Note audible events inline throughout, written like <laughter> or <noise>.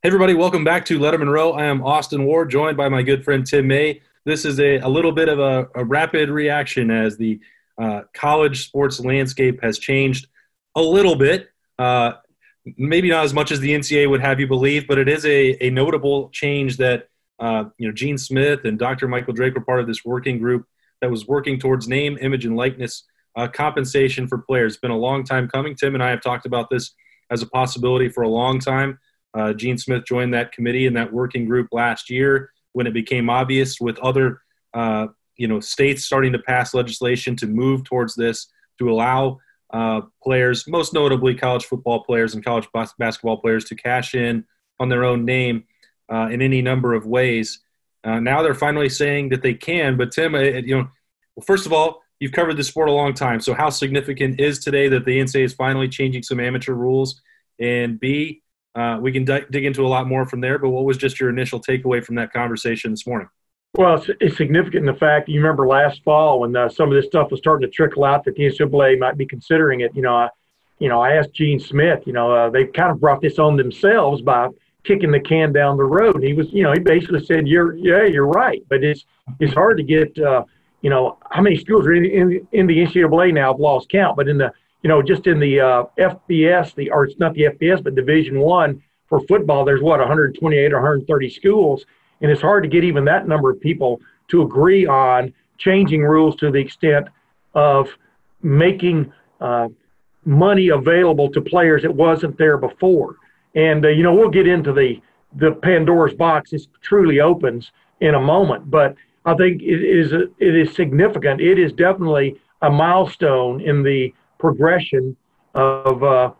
Hey, everybody, welcome back to Lettermen Row. I am Austin Ward, joined by my good friend Tim May. This is a, a little bit of a, a rapid reaction as the uh, college sports landscape has changed a little bit. Uh, maybe not as much as the NCAA would have you believe, but it is a, a notable change that uh, you know Gene Smith and Dr. Michael Drake were part of this working group that was working towards name, image, and likeness uh, compensation for players. It's been a long time coming. Tim and I have talked about this as a possibility for a long time. Uh, Gene Smith joined that committee and that working group last year when it became obvious with other uh, you know states starting to pass legislation to move towards this to allow uh, players, most notably college football players and college bas- basketball players, to cash in on their own name uh, in any number of ways. Uh, now they're finally saying that they can. But Tim, uh, you know, well, first of all, you've covered the sport a long time. So how significant is today that the NCAA is finally changing some amateur rules? And B, uh, we can d- dig into a lot more from there. But what was just your initial takeaway from that conversation this morning? Well, it's, it's significant in the fact you remember last fall when uh, some of this stuff was starting to trickle out that the NCAA might be considering it. You know, I, you know, I asked Gene Smith. You know, uh, they kind of brought this on themselves by kicking the can down the road. And he was, you know, he basically said, "You're, yeah, you're right," but it's it's hard to get. Uh, you know, how many schools are in, in, in the NCAA now? I've lost count, but in the you know, just in the uh, FBS, the or it's not the FBS, but Division One for football, there's what 128 or 130 schools, and it's hard to get even that number of people to agree on changing rules to the extent of making uh, money available to players that wasn't there before. And uh, you know, we'll get into the the Pandora's box. It truly opens in a moment, but I think it is it is significant. It is definitely a milestone in the progression of uh,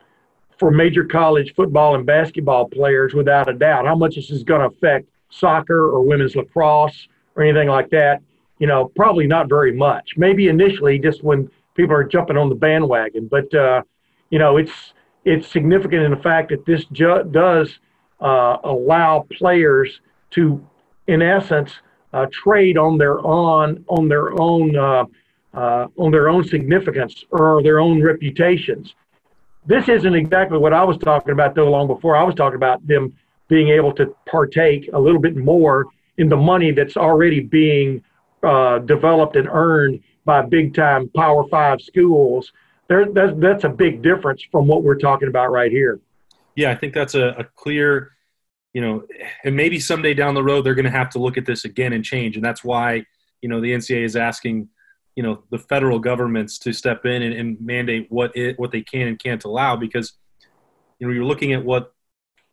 for major college football and basketball players, without a doubt. How much this is going to affect soccer or women's lacrosse or anything like that, you know, probably not very much. Maybe initially, just when people are jumping on the bandwagon, but uh, you know, it's it's significant in the fact that this ju- does uh, allow players to, in essence, uh, trade on their own on their own uh, on their own significance or their own reputations. This isn't exactly what I was talking about though. Long before I was talking about them being able to partake a little bit more in the money that's already being uh, developed and earned by big time Power Five schools. There, that's, that's a big difference from what we're talking about right here. Yeah, I think that's a, a clear, you know, and maybe someday down the road they're going to have to look at this again and change, and that's why you know the NCAA is asking you know the federal governments to step in and, and mandate what it what they can and can't allow because you know you're looking at what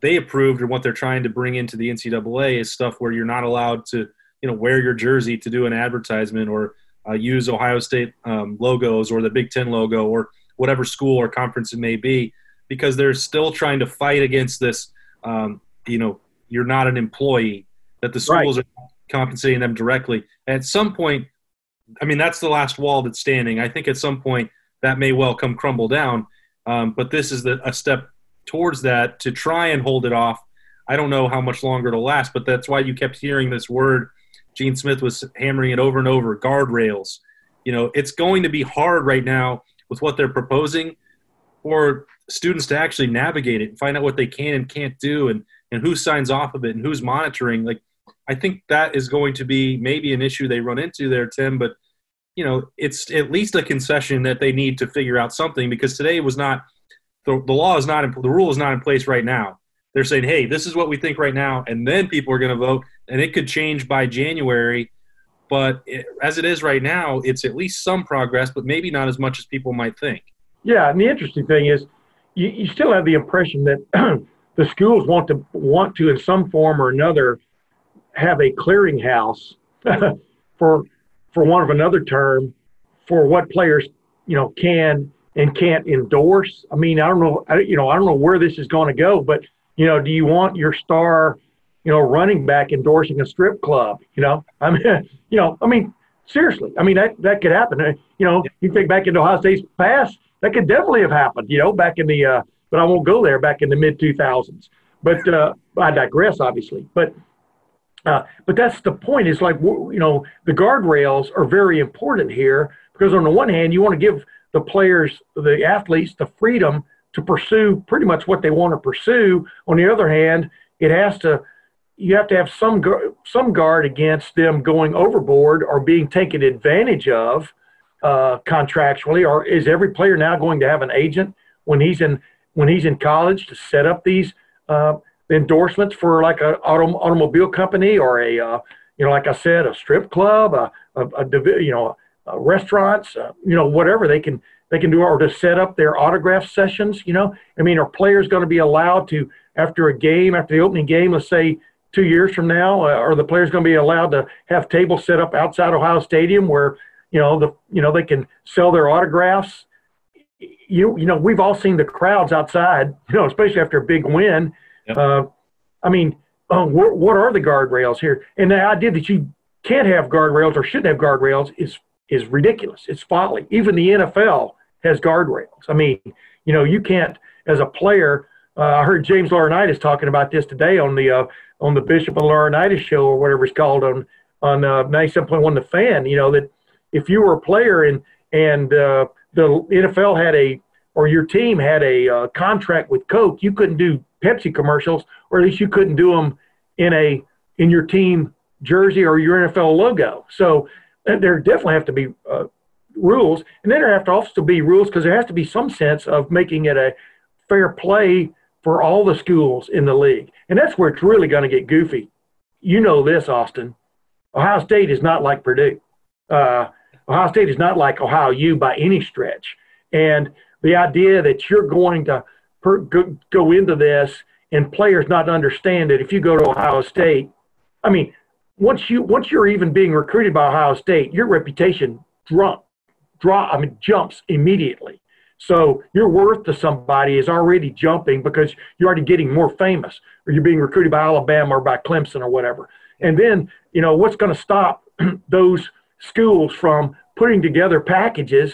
they approved or what they're trying to bring into the NCAA is stuff where you're not allowed to, you know, wear your jersey to do an advertisement or uh, use Ohio State um, logos or the Big Ten logo or whatever school or conference it may be, because they're still trying to fight against this. Um, you know, you're not an employee; that the schools right. are compensating them directly. At some point, I mean, that's the last wall that's standing. I think at some point that may well come crumble down. Um, but this is the, a step towards that to try and hold it off. I don't know how much longer it'll last, but that's why you kept hearing this word. Gene Smith was hammering it over and over guardrails. You know, it's going to be hard right now with what they're proposing for students to actually navigate it and find out what they can and can't do and, and who signs off of it and who's monitoring. Like, I think that is going to be maybe an issue they run into there, Tim, but you know, it's at least a concession that they need to figure out something because today was not the, the law is not in, the rule is not in place right now. They're saying, hey, this is what we think right now, and then people are going to vote, and it could change by January. But it, as it is right now, it's at least some progress, but maybe not as much as people might think. Yeah, and the interesting thing is, you, you still have the impression that <clears throat> the schools want to want to, in some form or another, have a clearinghouse <laughs> for for one of another term for what players you know can and can't endorse. I mean, I don't know, I, you know, I don't know where this is going to go, but you know, do you want your star, you know, running back endorsing a strip club? You know, I mean, <laughs> you know, I mean, seriously, I mean that that could happen. Uh, you know, you think back into Ohio State's past, that could definitely have happened. You know, back in the, uh, but I won't go there. Back in the mid 2000s. But uh, I digress, obviously. But uh, but that's the point. Is like you know the guardrails are very important here because on the one hand you want to give the players, the athletes, the freedom to pursue pretty much what they want to pursue. On the other hand, it has to you have to have some some guard against them going overboard or being taken advantage of uh, contractually. Or is every player now going to have an agent when he's in when he's in college to set up these uh, endorsements for like a auto, automobile company or a uh, you know like I said a strip club, a, a, a you know restaurants, uh, you know whatever they can they can do or to set up their autograph sessions. You know, I mean, are players going to be allowed to after a game after the opening game, let's say two years from now? Uh, are the players going to be allowed to have tables set up outside Ohio Stadium where you know the you know they can sell their autographs? You you know we've all seen the crowds outside, <laughs> you know, especially after a big win. Uh, I mean, uh, what, what are the guardrails here? And the idea that you can't have guardrails or shouldn't have guardrails is is ridiculous. It's folly. Even the NFL has guardrails. I mean, you know, you can't as a player. Uh, I heard James Laurinaitis talking about this today on the uh, on the Bishop and Laurinaitis show or whatever it's called on on uh, 97.1 The Fan. You know that if you were a player and and uh, the NFL had a or your team had a uh, contract with Coke, you couldn't do Pepsi commercials, or at least you couldn't do them in a in your team jersey or your NFL logo. So uh, there definitely have to be uh, rules, and then there have to also be rules because there has to be some sense of making it a fair play for all the schools in the league. And that's where it's really going to get goofy. You know this, Austin. Ohio State is not like Purdue. Uh, Ohio State is not like Ohio U by any stretch. And the idea that you're going to per, go, go into this and players not understand it if you go to Ohio State, I mean, once you once you're even being recruited by Ohio State, your reputation drop, drop I mean jumps immediately. So your worth to somebody is already jumping because you're already getting more famous, or you're being recruited by Alabama or by Clemson or whatever. And then, you know, what's going to stop <clears throat> those schools from putting together packages?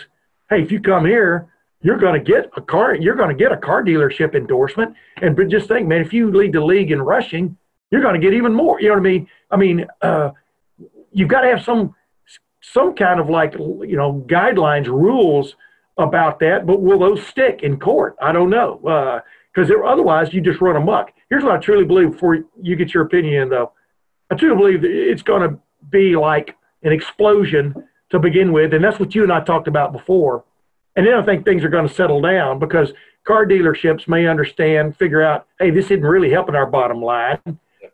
Hey, if you come here, you're going to get a car. You're going to get a car dealership endorsement. And but just think, man, if you lead the league in rushing, you're going to get even more. You know what I mean? I mean, uh, you've got to have some some kind of like you know guidelines, rules about that, but will those stick in court? I don't know. Because uh, otherwise, you just run amok. Here's what I truly believe before you get your opinion in, though. I truly believe it's going to be like an explosion to begin with. And that's what you and I talked about before. And then I think things are going to settle down because car dealerships may understand, figure out, hey, this isn't really helping our bottom line.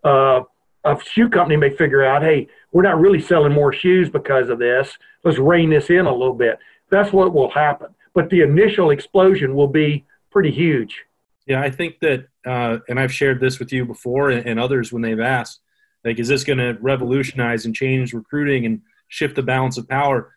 Uh, a shoe company may figure out, hey, we're not really selling more shoes because of this. Let's rein this in a little bit. That's what will happen. But the initial explosion will be pretty huge. Yeah, I think that, uh, and I've shared this with you before and, and others when they've asked, like, is this going to revolutionize and change recruiting and shift the balance of power?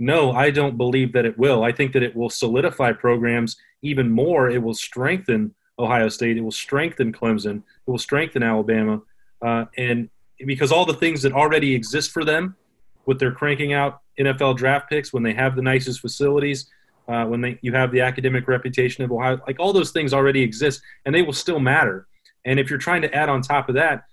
No, I don't believe that it will. I think that it will solidify programs even more. It will strengthen Ohio State. It will strengthen Clemson. It will strengthen Alabama. Uh, and because all the things that already exist for them with their cranking out NFL draft picks, when they have the nicest facilities, uh, when they you have the academic reputation of Ohio, like all those things already exist, and they will still matter. And if you're trying to add on top of that,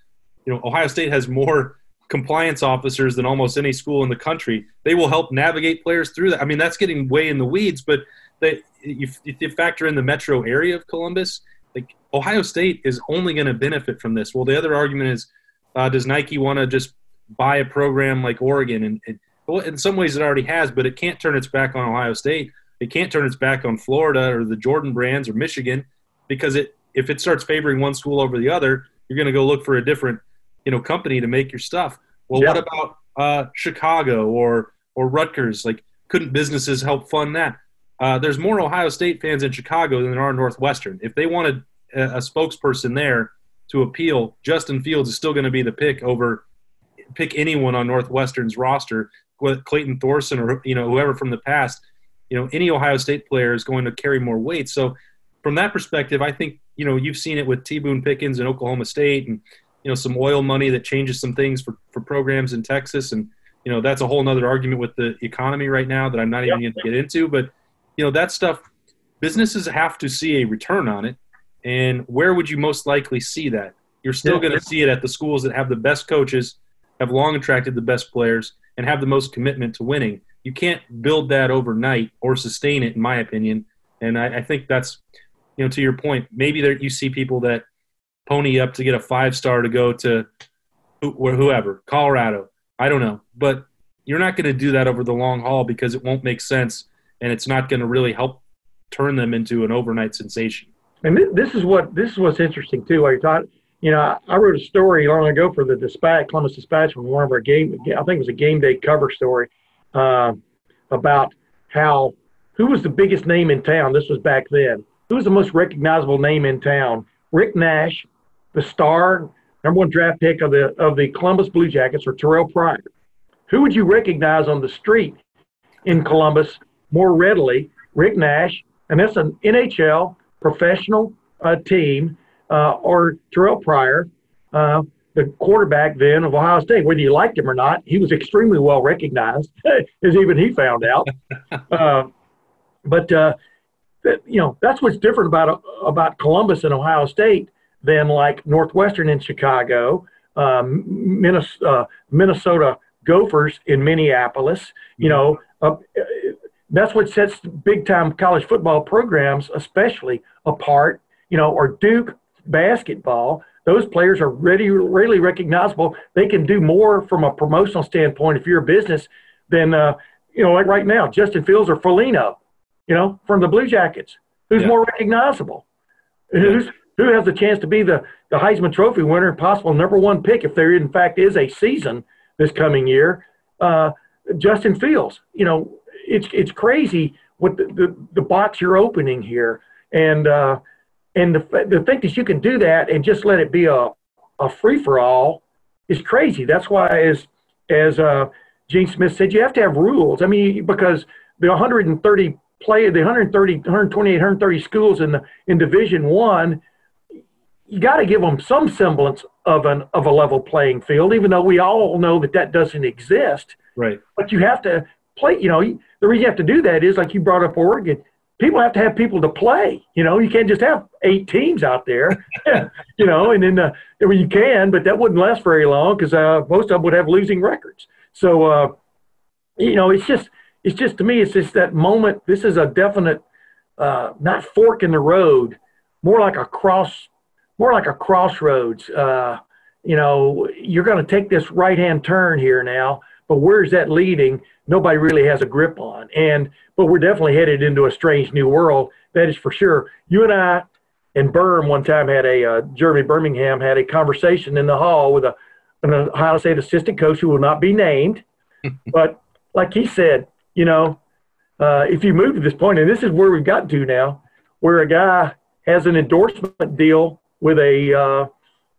you know, Ohio State has more compliance officers than almost any school in the country. They will help navigate players through that. I mean, that's getting way in the weeds, but they, if you factor in the metro area of Columbus, like Ohio State is only going to benefit from this. Well, the other argument is, uh, does Nike want to just buy a program like Oregon? And, and well, in some ways it already has, but it can't turn its back on Ohio State. It can't turn its back on Florida or the Jordan brands or Michigan because it if it starts favoring one school over the other, you're going to go look for a different you know company to make your stuff. Well, yeah. what about uh, Chicago or or Rutgers? Like, couldn't businesses help fund that? Uh, there's more Ohio State fans in Chicago than there are Northwestern. If they wanted a, a spokesperson there to appeal, Justin Fields is still going to be the pick over pick anyone on Northwestern's roster, Clayton Thorson or you know whoever from the past. You know, any Ohio State player is going to carry more weight. So, from that perspective, I think you know you've seen it with T. Boone Pickens in Oklahoma State, and you know some oil money that changes some things for for programs in Texas, and you know that's a whole other argument with the economy right now that I'm not even going to get into. But you know that stuff, businesses have to see a return on it, and where would you most likely see that? You're still yeah. going to see it at the schools that have the best coaches, have long attracted the best players, and have the most commitment to winning. You can't build that overnight or sustain it, in my opinion. And I, I think that's, you know, to your point, maybe there you see people that pony up to get a five star to go to whoever, Colorado. I don't know, but you're not going to do that over the long haul because it won't make sense and it's not going to really help turn them into an overnight sensation. And this is what this is what's interesting too. Like thought, you know, I wrote a story long ago for the Dispatch, Columbus Dispatch, from one of our game. I think it was a game day cover story uh, about how who was the biggest name in town. This was back then. Who was the most recognizable name in town? Rick Nash, the star, number one draft pick of the of the Columbus Blue Jackets, or Terrell Pryor. Who would you recognize on the street in Columbus more readily? Rick Nash, and that's an NHL professional uh, team, uh, or Terrell Pryor, uh, the quarterback then of Ohio State. Whether you liked him or not, he was extremely well recognized, <laughs> as even he found out. <laughs> Uh, but uh, you know that's what's different about about Columbus and Ohio State than like Northwestern in Chicago, um, Minnesota, uh, Minnesota Gophers in Minneapolis. You know, uh, that's what sets big time college football programs, especially apart. You know, or Duke basketball. Those players are really, really recognizable. They can do more from a promotional standpoint if you're a business than, uh, you know, like right now, Justin Fields or Foligno, you know, from the Blue Jackets. Who's yeah. more recognizable? Who's who has the chance to be the, the Heisman Trophy winner and possible number one pick if there in fact is a season this coming year? Uh, Justin Fields. You know, it's it's crazy what the, the, the box you're opening here, and uh, and the the thing that you can do that and just let it be a a free for all is crazy. That's why as as uh, Gene Smith said, you have to have rules. I mean, because the 130 play the 130 128 130 schools in the in Division One, you got to give them some semblance of an of a level playing field, even though we all know that that doesn't exist. Right. But you have to play. You know, the reason you have to do that is like you brought up Oregon. People have to have people to play. You know, you can't just have eight teams out there. <laughs> you know, and then uh, I mean, you can, but that wouldn't last very long because uh, most of them would have losing records. So, uh, you know, it's just it's just to me, it's just that moment. This is a definite uh, not fork in the road, more like a cross, more like a crossroads. Uh, you know, you're going to take this right hand turn here now, but where's that leading? nobody really has a grip on. And but we're definitely headed into a strange new world. That is for sure. You and I and Berm one time had a uh, Jeremy Birmingham had a conversation in the hall with a an Ohio State assistant coach who will not be named, <laughs> but like he said, you know, uh, if you move to this point, and this is where we've gotten to now, where a guy has an endorsement deal with a uh,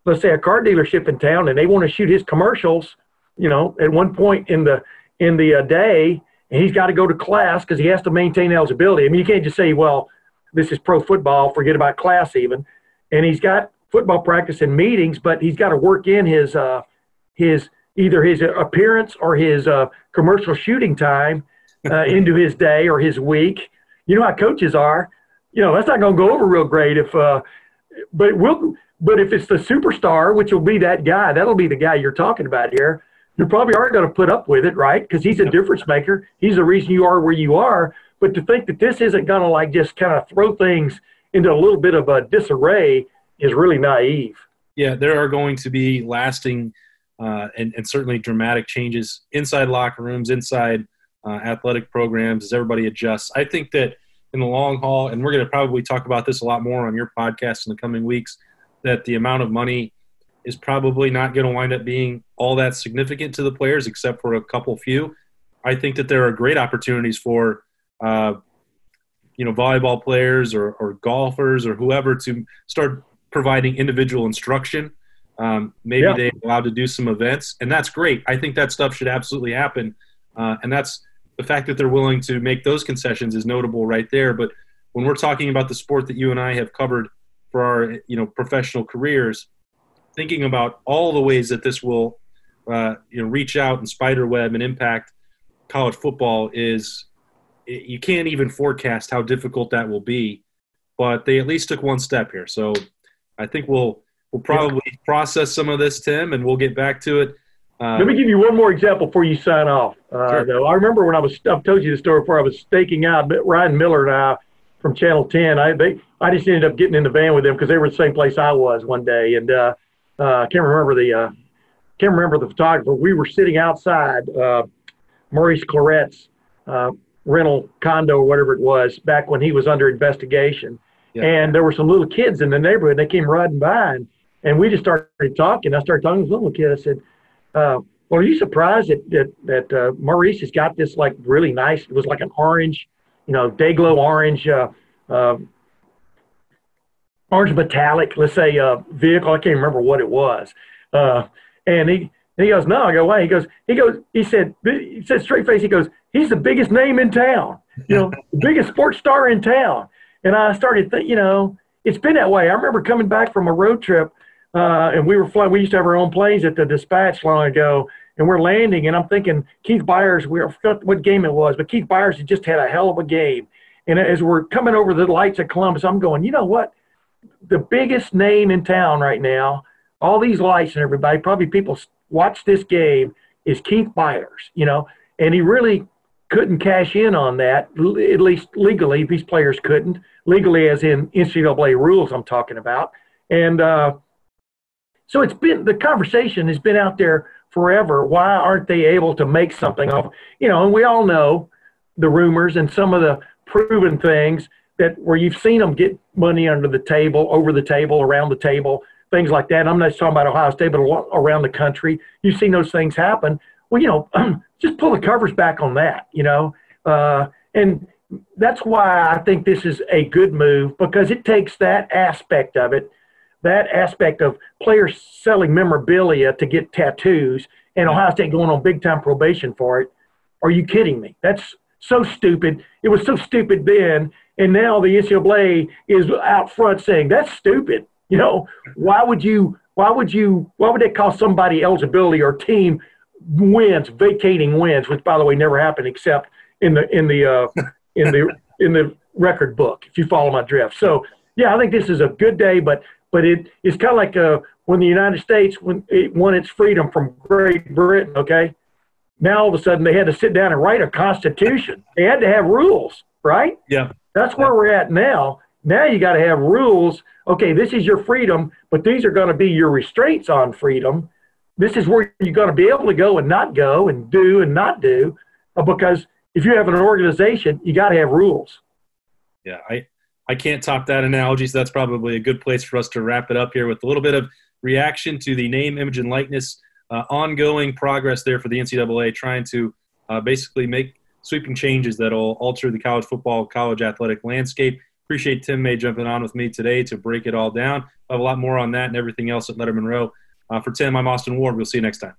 let's say a car dealership in town, and they want to shoot his commercials, you know, at one point in the in the uh, day, and he's got to go to class because he has to maintain eligibility. I mean, you can't just say, well, this is pro football, forget about class even. And he's got football practice and meetings, but he's got to work in his uh, his either his appearance or his uh, commercial shooting time uh, <laughs> into his day or his week. You know how coaches are. You know that's not going to go over real great if. Uh, but we'll. But if it's the superstar, which will be that guy, that'll be the guy you're talking about here you probably aren't going to put up with it, right? Because he's a difference maker. He's the reason you are where you are. But to think that this isn't going to like just kind of throw things into a little bit of a disarray is really naive. Yeah, there are going to be lasting uh, and, and, certainly dramatic changes inside locker rooms, inside uh, athletic programs as everybody adjusts. I think that in the long haul, and we're going to probably talk about this a lot more on your podcast in the coming weeks, that the amount of money is probably not going to wind up being all that significant to the players, except for a couple few. I think that there are great opportunities for, uh, you know, volleyball players or, or, golfers or whoever to start providing individual instruction. Um, maybe yeah. they're allowed to do some events, and that's great. I think that stuff should absolutely happen, uh, and that's the fact that they're willing to make those concessions is notable right there. But when we're talking about the sport that you and I have covered for our, you know, professional careers, thinking about all the ways that this will uh, you know reach out and spiderweb and impact college football is you can't even forecast how difficult that will be but they at least took one step here so i think we'll we'll probably yeah. process some of this tim and we'll get back to it uh, let me give you one more example before you sign off uh, sure. though i remember when i was i've told you the story before i was staking out ryan miller and i from channel 10 i they I just ended up getting in the van with them because they were the same place I was one day, and uh, uh, I can't remember the uh, can't remember the photographer. We were sitting outside uh, Maurice Clarett's uh, rental condo or whatever it was back when he was under investigation, yeah. and there were some little kids in the neighborhood. They came riding by, and, and we just started talking. I started talking to the little kid. I said. Uh, well, are you surprised that that, that uh, Maurice has got this like really nice? It was like an orange, you know, day glow orange uh, uh, orange metallic, let's say, uh, vehicle. I can't remember what it was. Uh, and he and he goes, no. I go, why? He goes, he goes, he said, he said straight face. He goes, he's the biggest name in town. You know, the <laughs> biggest sports star in town. And I started thinking, you know, it's been that way. I remember coming back from a road trip, uh, and we were flying. We used to have our own planes at the dispatch long ago, and we're landing, and I'm thinking Keith Byars. We forgot what game it was, but Keith Byars had just had a hell of a game. And as we're coming over the lights of Columbus, I'm going, you know what? the biggest name in town right now, all these lights and everybody, probably people watch this game, is Keith Byars, you know, and he really couldn't cash in on that, at least legally. These players couldn't. Legally, as in NCAA rules, I'm talking about. And uh, so it's been, the conversation has been out there forever. Why aren't they able to make something of, you know, and we all know the rumors and some of the proven things that where you've seen them get money under the table, over the table, around the table, things like that. I'm not talking about Ohio State, but around the country. You've seen those things happen. Well, you know, <clears throat> just pull the covers back on that, you know. Uh, and that's why I think this is a good move because it takes that aspect of it, that aspect of players selling memorabilia to get tattoos and Ohio State going on big time probation for it. Are you kidding me? That's so stupid. It was so stupid then, and now the NCAA is out front saying that's stupid. You know, why would you? Why would you? Why would it cost somebody eligibility or team wins, vacating wins, which by the way never happened except in the in the uh, <laughs> in the in the record book. If you follow my drift, so yeah, I think this is a good day, but but it it's kind of like uh, when the United States when it won its freedom from Great Britain. Okay, now all of a sudden they had to sit down and write a constitution. They had to have rules, right? Yeah. That's where we're at now. Now you got to have rules. Okay, this is your freedom, but these are going to be your restraints on freedom. This is where you're going to be able to go and not go and do and not do, uh, because if you have an organization, you got to have rules. Yeah, I I can't top that analogy. So that's probably a good place for us to wrap it up here with a little bit of reaction to the name, image, and likeness uh, ongoing progress there for the NCAA, trying to uh, basically make sweeping changes that will alter the college football, college athletic landscape. Appreciate Tim May jumping on with me today to break it all down. I have a lot more on that and everything else at Lettermen Row. Uh, for Tim, I'm Austin Ward. We'll see you next time.